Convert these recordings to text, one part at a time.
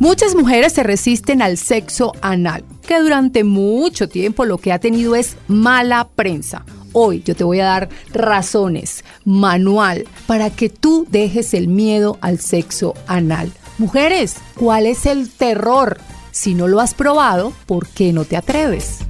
Muchas mujeres se resisten al sexo anal, que durante mucho tiempo lo que ha tenido es mala prensa. Hoy yo te voy a dar razones, manual, para que tú dejes el miedo al sexo anal. Mujeres, ¿cuál es el terror? Si no lo has probado, ¿por qué no te atreves?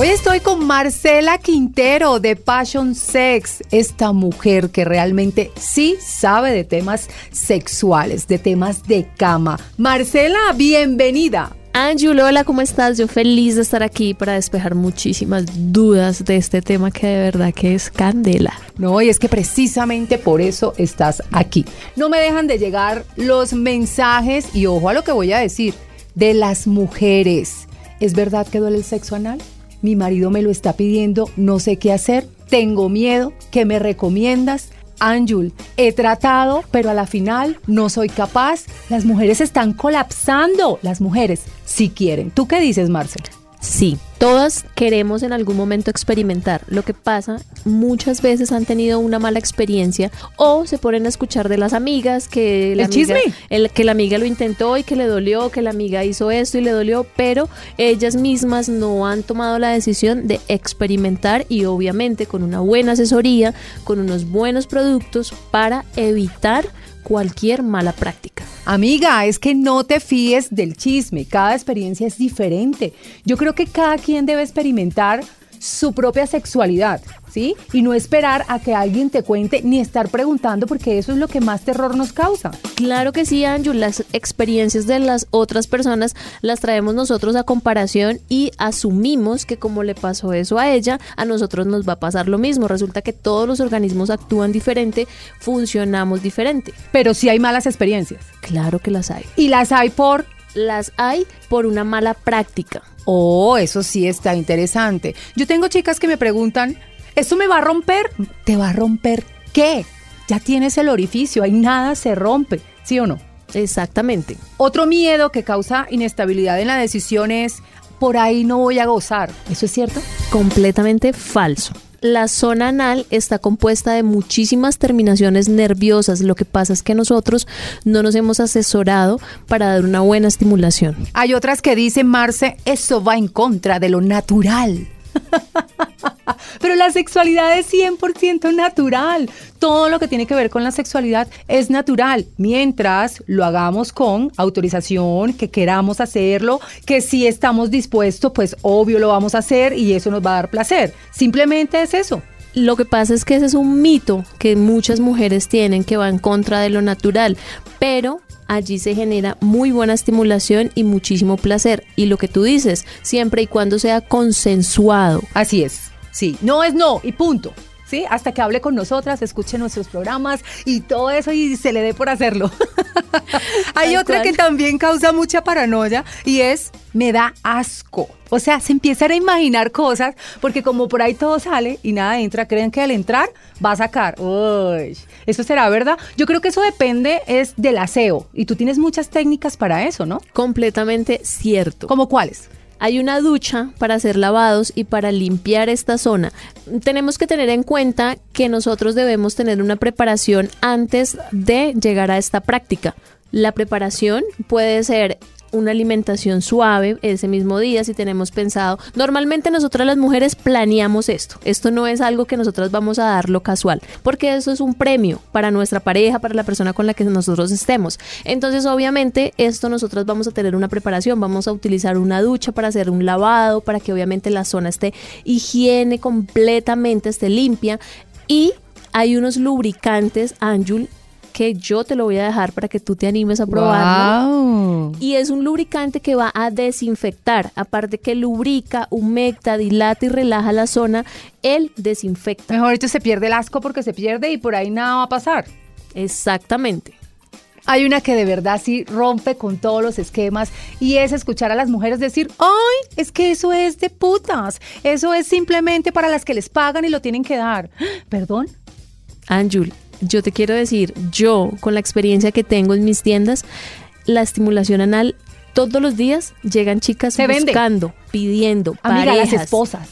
Hoy estoy con Marcela Quintero de Passion Sex, esta mujer que realmente sí sabe de temas sexuales, de temas de cama. Marcela, bienvenida. Anju, hola, ¿cómo estás? Yo feliz de estar aquí para despejar muchísimas dudas de este tema que de verdad que es candela. No, y es que precisamente por eso estás aquí. No me dejan de llegar los mensajes y ojo a lo que voy a decir, de las mujeres. ¿Es verdad que duele el sexo anal? Mi marido me lo está pidiendo, no sé qué hacer, tengo miedo, ¿qué me recomiendas? Anjul, he tratado, pero a la final no soy capaz. Las mujeres están colapsando. Las mujeres sí quieren. ¿Tú qué dices, Marcel? Sí, todas queremos en algún momento experimentar. Lo que pasa, muchas veces han tenido una mala experiencia o se ponen a escuchar de las amigas que la, ¿El chisme? el, que la amiga lo intentó y que le dolió, que la amiga hizo esto y le dolió, pero ellas mismas no han tomado la decisión de experimentar y obviamente con una buena asesoría, con unos buenos productos para evitar cualquier mala práctica. Amiga, es que no te fíes del chisme, cada experiencia es diferente. Yo creo que cada quien debe experimentar su propia sexualidad, ¿sí? Y no esperar a que alguien te cuente ni estar preguntando porque eso es lo que más terror nos causa. Claro que sí, Anju, las experiencias de las otras personas las traemos nosotros a comparación y asumimos que como le pasó eso a ella, a nosotros nos va a pasar lo mismo. Resulta que todos los organismos actúan diferente, funcionamos diferente. Pero sí hay malas experiencias. Claro que las hay. Y las hay por las hay por una mala práctica. Oh, eso sí está interesante. Yo tengo chicas que me preguntan, ¿esto me va a romper? ¿Te va a romper qué? Ya tienes el orificio, ahí nada se rompe, ¿sí o no? Exactamente. Otro miedo que causa inestabilidad en la decisión es, por ahí no voy a gozar. ¿Eso es cierto? Completamente falso. La zona anal está compuesta de muchísimas terminaciones nerviosas. Lo que pasa es que nosotros no nos hemos asesorado para dar una buena estimulación. Hay otras que dicen, Marce, eso va en contra de lo natural. Pero la sexualidad es 100% natural. Todo lo que tiene que ver con la sexualidad es natural, mientras lo hagamos con autorización, que queramos hacerlo, que si estamos dispuestos, pues obvio lo vamos a hacer y eso nos va a dar placer. Simplemente es eso. Lo que pasa es que ese es un mito que muchas mujeres tienen que va en contra de lo natural, pero allí se genera muy buena estimulación y muchísimo placer. Y lo que tú dices, siempre y cuando sea consensuado. Así es. Sí, no es no y punto. ¿Sí? Hasta que hable con nosotras, escuche nuestros programas y todo eso y se le dé por hacerlo. Hay Tal otra cual. que también causa mucha paranoia y es me da asco. O sea, se empiezan a imaginar cosas porque como por ahí todo sale y nada entra, creen que al entrar va a sacar. Uy, eso será verdad. Yo creo que eso depende es del aseo y tú tienes muchas técnicas para eso, ¿no? Completamente cierto. ¿Como cuáles? Hay una ducha para hacer lavados y para limpiar esta zona. Tenemos que tener en cuenta que nosotros debemos tener una preparación antes de llegar a esta práctica. La preparación puede ser una alimentación suave ese mismo día si tenemos pensado. Normalmente nosotras las mujeres planeamos esto. Esto no es algo que nosotras vamos a darlo casual, porque eso es un premio para nuestra pareja, para la persona con la que nosotros estemos. Entonces, obviamente, esto nosotras vamos a tener una preparación, vamos a utilizar una ducha para hacer un lavado, para que obviamente la zona esté higiene completamente, esté limpia y hay unos lubricantes, Anjul, que yo te lo voy a dejar para que tú te animes a probarlo. Wow. Y es un lubricante que va a desinfectar. Aparte que lubrica, humecta, dilata y relaja la zona, él desinfecta. Mejor dicho, se pierde el asco porque se pierde y por ahí nada va a pasar. Exactamente. Hay una que de verdad sí rompe con todos los esquemas y es escuchar a las mujeres decir, ay, es que eso es de putas, eso es simplemente para las que les pagan y lo tienen que dar. ¿Perdón? Anjul, yo te quiero decir, yo con la experiencia que tengo en mis tiendas, la estimulación anal todos los días llegan chicas Se vende. buscando, pidiendo, Amiga, las parejas. esposas.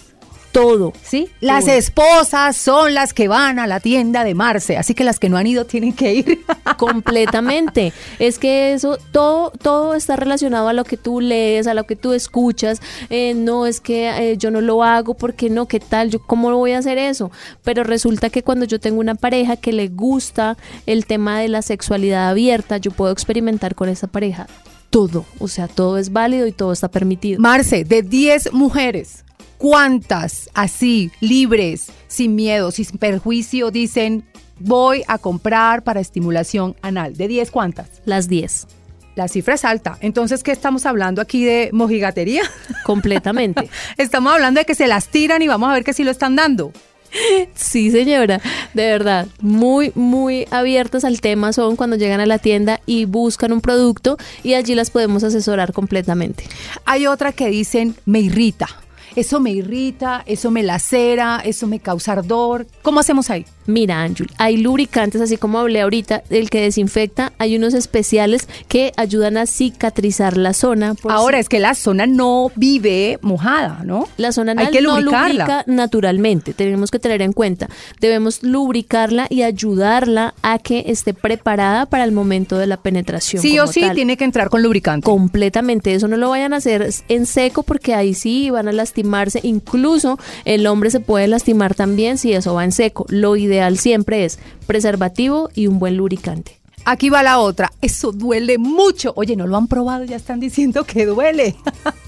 Todo. ¿Sí? Las esposas son las que van a la tienda de Marce, así que las que no han ido tienen que ir. Completamente. Es que eso, todo, todo está relacionado a lo que tú lees, a lo que tú escuchas. Eh, no es que eh, yo no lo hago porque no, ¿qué tal? Yo, ¿Cómo voy a hacer eso? Pero resulta que cuando yo tengo una pareja que le gusta el tema de la sexualidad abierta, yo puedo experimentar con esa pareja todo. O sea, todo es válido y todo está permitido. Marce, de 10 mujeres, ¿cuántas así, libres, sin miedo, sin perjuicio, dicen voy a comprar para estimulación anal? ¿De 10 cuántas? Las 10. La cifra es alta. Entonces, ¿qué estamos hablando aquí de mojigatería? Completamente. estamos hablando de que se las tiran y vamos a ver que sí lo están dando. Sí, señora, de verdad, muy, muy abiertas al tema son cuando llegan a la tienda y buscan un producto y allí las podemos asesorar completamente. Hay otra que dicen, me irrita, eso me irrita, eso me lacera, eso me causa ardor. ¿Cómo hacemos ahí? Mira, Ángel, hay lubricantes, así como hablé ahorita, el que desinfecta, hay unos especiales que ayudan a cicatrizar la zona. Ahora, es que la zona no vive mojada, ¿no? La zona hay que no lubrica naturalmente, tenemos que tener en cuenta. Debemos lubricarla y ayudarla a que esté preparada para el momento de la penetración. Sí o sí, tiene que entrar con lubricante. Completamente, eso no lo vayan a hacer en seco porque ahí sí van a lastimarse, incluso el hombre se puede lastimar también si eso va en seco. Lo ideal siempre es preservativo y un buen lubricante. Aquí va la otra. Eso duele mucho. Oye, no lo han probado, ya están diciendo que duele.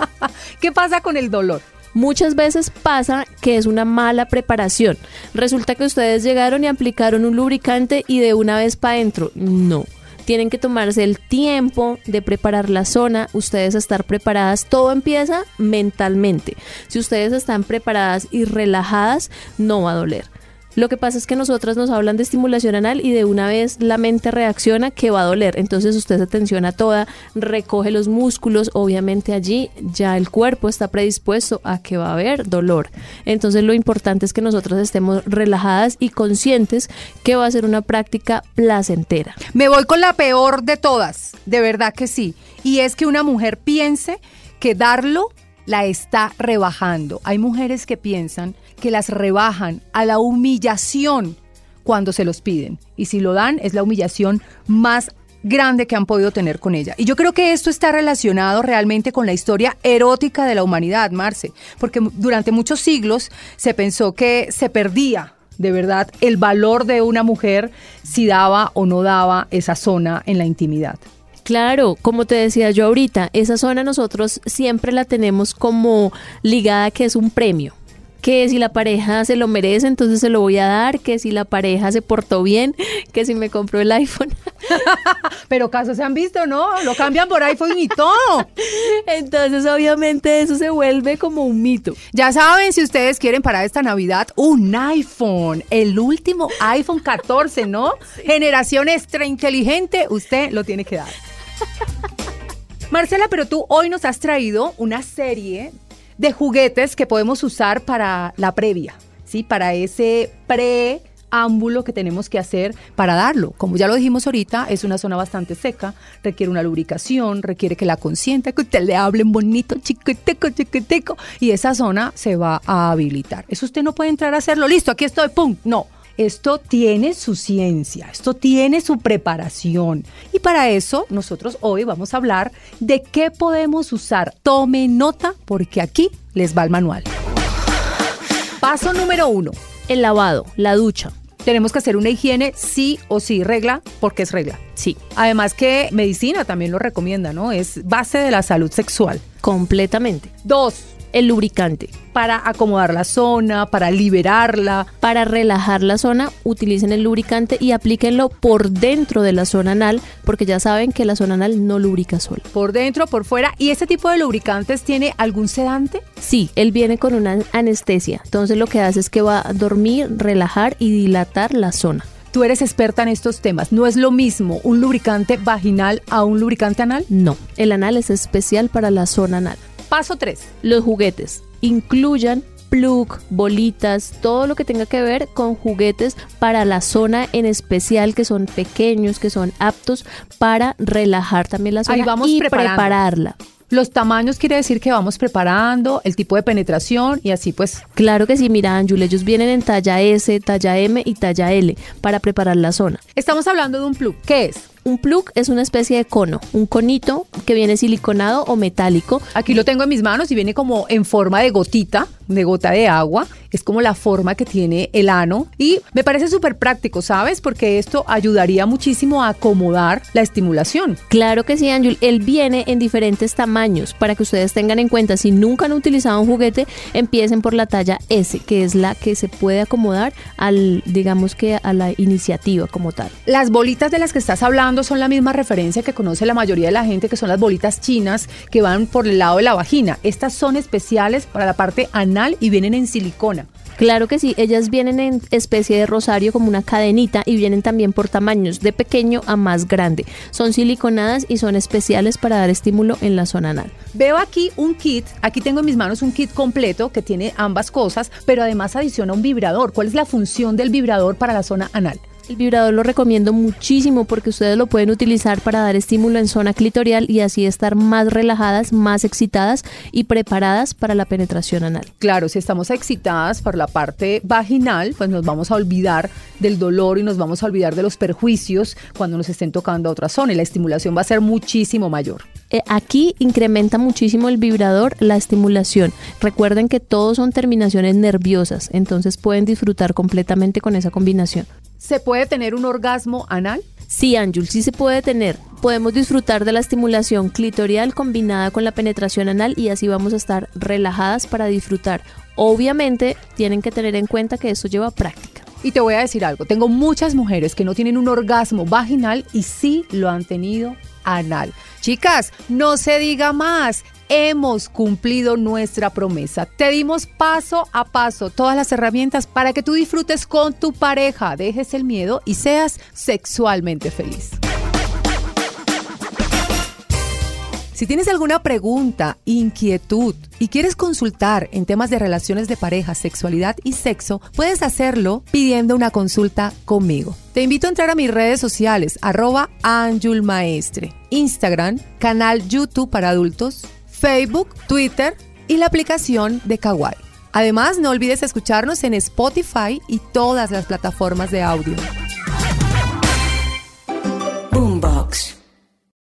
¿Qué pasa con el dolor? Muchas veces pasa que es una mala preparación. Resulta que ustedes llegaron y aplicaron un lubricante y de una vez para adentro. No. Tienen que tomarse el tiempo de preparar la zona, ustedes estar preparadas. Todo empieza mentalmente. Si ustedes están preparadas y relajadas, no va a doler. Lo que pasa es que nosotras nos hablan de estimulación anal y de una vez la mente reacciona que va a doler. Entonces usted se tensiona toda, recoge los músculos, obviamente allí ya el cuerpo está predispuesto a que va a haber dolor. Entonces lo importante es que nosotros estemos relajadas y conscientes que va a ser una práctica placentera. Me voy con la peor de todas, de verdad que sí. Y es que una mujer piense que darlo la está rebajando. Hay mujeres que piensan que las rebajan a la humillación cuando se los piden. Y si lo dan, es la humillación más grande que han podido tener con ella. Y yo creo que esto está relacionado realmente con la historia erótica de la humanidad, Marce, porque durante muchos siglos se pensó que se perdía de verdad el valor de una mujer si daba o no daba esa zona en la intimidad. Claro, como te decía yo ahorita, esa zona nosotros siempre la tenemos como ligada que es un premio que si la pareja se lo merece, entonces se lo voy a dar, que si la pareja se portó bien, que si me compró el iPhone. Pero casos se han visto, ¿no? Lo cambian por iPhone y todo. Entonces, obviamente, eso se vuelve como un mito. Ya saben, si ustedes quieren para esta Navidad un iPhone, el último iPhone 14, ¿no? Generación extra inteligente, usted lo tiene que dar. Marcela, pero tú hoy nos has traído una serie de juguetes que podemos usar para la previa, ¿sí? Para ese preámbulo que tenemos que hacer para darlo. Como ya lo dijimos ahorita, es una zona bastante seca, requiere una lubricación, requiere que la consienta, que usted le hablen bonito, chiquiteco, chiquiteco, y esa zona se va a habilitar. Eso usted no puede entrar a hacerlo, listo, aquí estoy, pum, no esto tiene su ciencia, esto tiene su preparación. Y para eso nosotros hoy vamos a hablar de qué podemos usar. Tome nota porque aquí les va el manual. Paso número uno. El lavado, la ducha. Tenemos que hacer una higiene sí o sí, regla, porque es regla. Sí. Además que medicina también lo recomienda, ¿no? Es base de la salud sexual. Completamente. Dos, el lubricante. Para acomodar la zona, para liberarla. Para relajar la zona, utilicen el lubricante y aplíquenlo por dentro de la zona anal, porque ya saben que la zona anal no lubrica sola. Por dentro, por fuera. ¿Y este tipo de lubricantes tiene algún sedante? Sí, él viene con una anestesia. Entonces lo que hace es que va a dormir, relajar y dilatar la zona. Tú eres experta en estos temas. ¿No es lo mismo un lubricante vaginal a un lubricante anal? No, el anal es especial para la zona anal. Paso 3. Los juguetes. Incluyan plug, bolitas, todo lo que tenga que ver con juguetes para la zona en especial que son pequeños, que son aptos para relajar también la zona vamos y prepararla. Los tamaños quiere decir que vamos preparando el tipo de penetración y así pues. Claro que sí, mira, Ángel, ellos vienen en talla S, talla M y talla L para preparar la zona. Estamos hablando de un plug. ¿Qué es? Un plug es una especie de cono, un conito que viene siliconado o metálico. Aquí lo tengo en mis manos y viene como en forma de gotita, de gota de agua. Es como la forma que tiene el ano y me parece súper práctico, ¿sabes? Porque esto ayudaría muchísimo a acomodar la estimulación. Claro que sí, Ángel. Él viene en diferentes tamaños para que ustedes tengan en cuenta. Si nunca han utilizado un juguete, empiecen por la talla S, que es la que se puede acomodar al, digamos que a la iniciativa como tal. Las bolitas de las que estás hablando son la misma referencia que conoce la mayoría de la gente, que son las bolitas chinas que van por el lado de la vagina. Estas son especiales para la parte anal y vienen en silicona. Claro que sí, ellas vienen en especie de rosario como una cadenita y vienen también por tamaños de pequeño a más grande. Son siliconadas y son especiales para dar estímulo en la zona anal. Veo aquí un kit, aquí tengo en mis manos un kit completo que tiene ambas cosas, pero además adiciona un vibrador. ¿Cuál es la función del vibrador para la zona anal? El vibrador lo recomiendo muchísimo porque ustedes lo pueden utilizar para dar estímulo en zona clitorial y así estar más relajadas, más excitadas y preparadas para la penetración anal. Claro, si estamos excitadas por la parte vaginal, pues nos vamos a olvidar del dolor y nos vamos a olvidar de los perjuicios cuando nos estén tocando otra zona y la estimulación va a ser muchísimo mayor. Eh, aquí incrementa muchísimo el vibrador la estimulación. Recuerden que todos son terminaciones nerviosas, entonces pueden disfrutar completamente con esa combinación. ¿Se puede tener un orgasmo anal? Sí, Ángel, sí se puede tener. Podemos disfrutar de la estimulación clitorial combinada con la penetración anal y así vamos a estar relajadas para disfrutar. Obviamente tienen que tener en cuenta que esto lleva práctica. Y te voy a decir algo, tengo muchas mujeres que no tienen un orgasmo vaginal y sí lo han tenido anal. Chicas, no se diga más hemos cumplido nuestra promesa. Te dimos paso a paso todas las herramientas para que tú disfrutes con tu pareja, dejes el miedo y seas sexualmente feliz. Si tienes alguna pregunta, inquietud y quieres consultar en temas de relaciones de pareja, sexualidad y sexo, puedes hacerlo pidiendo una consulta conmigo. Te invito a entrar a mis redes sociales, arroba Maestre, Instagram, canal YouTube para adultos, Facebook, Twitter y la aplicación de Kawaii. Además, no olvides escucharnos en Spotify y todas las plataformas de audio.